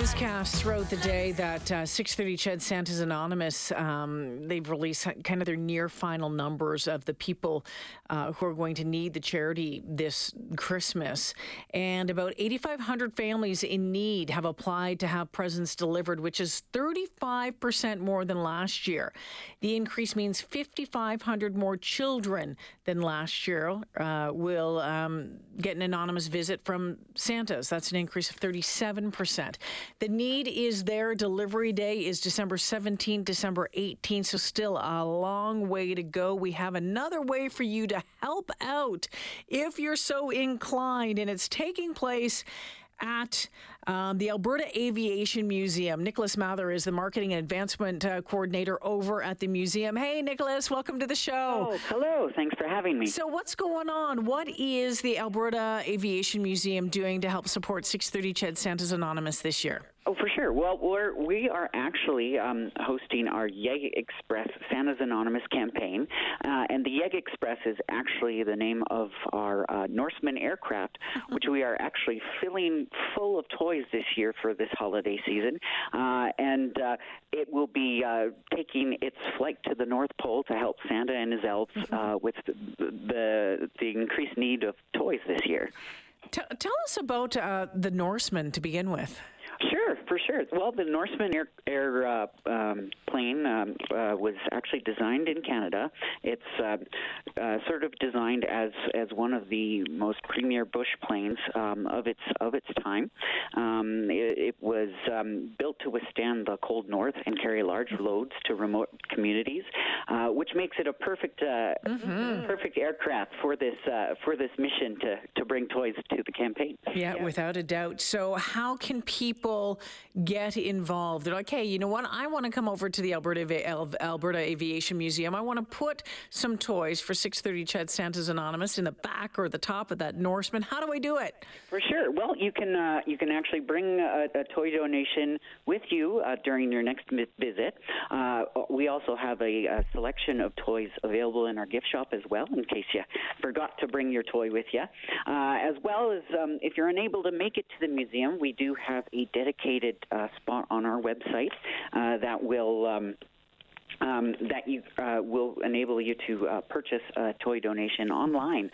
newscast throughout the day that uh, 6:30 CHED Santa's Anonymous um, they've released kind of their near final numbers of the people uh, who are going to need the charity this Christmas, and about 8,500 families in need have applied to have presents delivered, which is 35 percent more than last year. The increase means 5,500 more children than last year uh, will um, get an anonymous visit from Santa's. That's an increase of 37 percent. The need is there. Delivery day is December 17th, December 18th, so still a long way to go. We have another way for you to help out if you're so inclined, and it's taking place at um, the Alberta Aviation Museum. Nicholas Mather is the marketing and advancement uh, coordinator over at the museum. Hey, Nicholas, welcome to the show. Oh, hello. Thanks for having me. So, what's going on? What is the Alberta Aviation Museum doing to help support 630 CHED Santa's Anonymous this year? Oh, for sure. Well, we're we are actually um, hosting our Yeg Express Santa's Anonymous campaign, uh, and the Yeg Express is actually the name of our uh, Norseman aircraft, which we are actually filling full of toys this year for this holiday season, uh, and uh, it will be uh, taking its flight to the North Pole to help Santa and his elves uh, with the, the the increased need of toys this year. T- tell us about the Norseman to begin with. For sure. Well, the Norseman air, air uh, um, plane um, uh, was actually designed in Canada. It's uh, uh, sort of designed as as one of the most premier bush planes um, of its of its time. Um, it, it, was um, built to withstand the cold north and carry large loads to remote communities, uh, which makes it a perfect uh, mm-hmm. perfect aircraft for this for this mission to to bring toys to the campaign. Yeah, yeah, without a doubt. So, how can people people get involved? They're like, hey, you know what? I want to come over to the Alberta Alberta Aviation Museum. I want to put some toys for 630 CHED Santa's Anonymous in the back or the top of that Norseman. How do I do it? For sure. Well, you can uh, you can actually bring a, a toy donation with you uh, during your next visit. Uh, we also have a, a, selection of toys available in our gift shop as well, in case you forgot to bring your toy with you. Uh, as well as um, if you're unable to make it to the museum, we do have a dedicated uh, spot on our website uh, that will. Um, um, that you uh, will enable you to uh, purchase a toy donation online.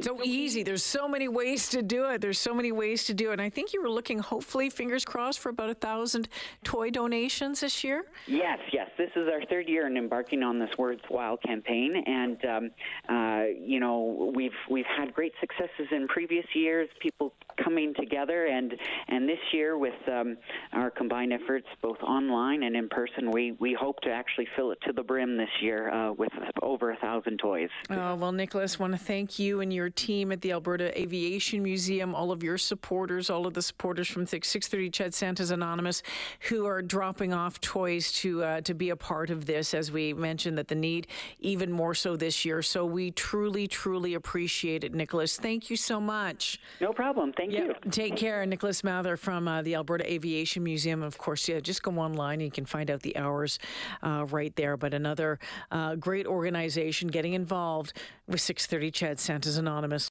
So easy. There's so many ways to do it. There's so many ways to do it. And I think you were looking, hopefully, fingers crossed, for about a thousand toy donations this year. Yes, yes. This is our third year in embarking on this Worthwhile campaign, and um, uh, you know we've we've had great successes in previous years. People coming together, and and this year with um, our combined efforts, both online and in person, we we hope to actually fill it to the brim this year uh, with over a thousand toys. Oh well, Nicholas, want to thank you and your team at the Alberta Aviation Museum, all of your supporters, all of the supporters from 630 CHED Santa's Anonymous, who are dropping off toys to uh, to be a part of this. As we mentioned, that the need even more so this year. So we truly, truly appreciate it, Nicholas. Thank you so much. No problem. Thank yeah. you. Take care, Nicholas Mather from uh, the Alberta Aviation Museum. Of course, yeah, just go online. You can find out the hours uh, right there. But another uh, great organization getting involved with 630 CHED Santa's Anonymous.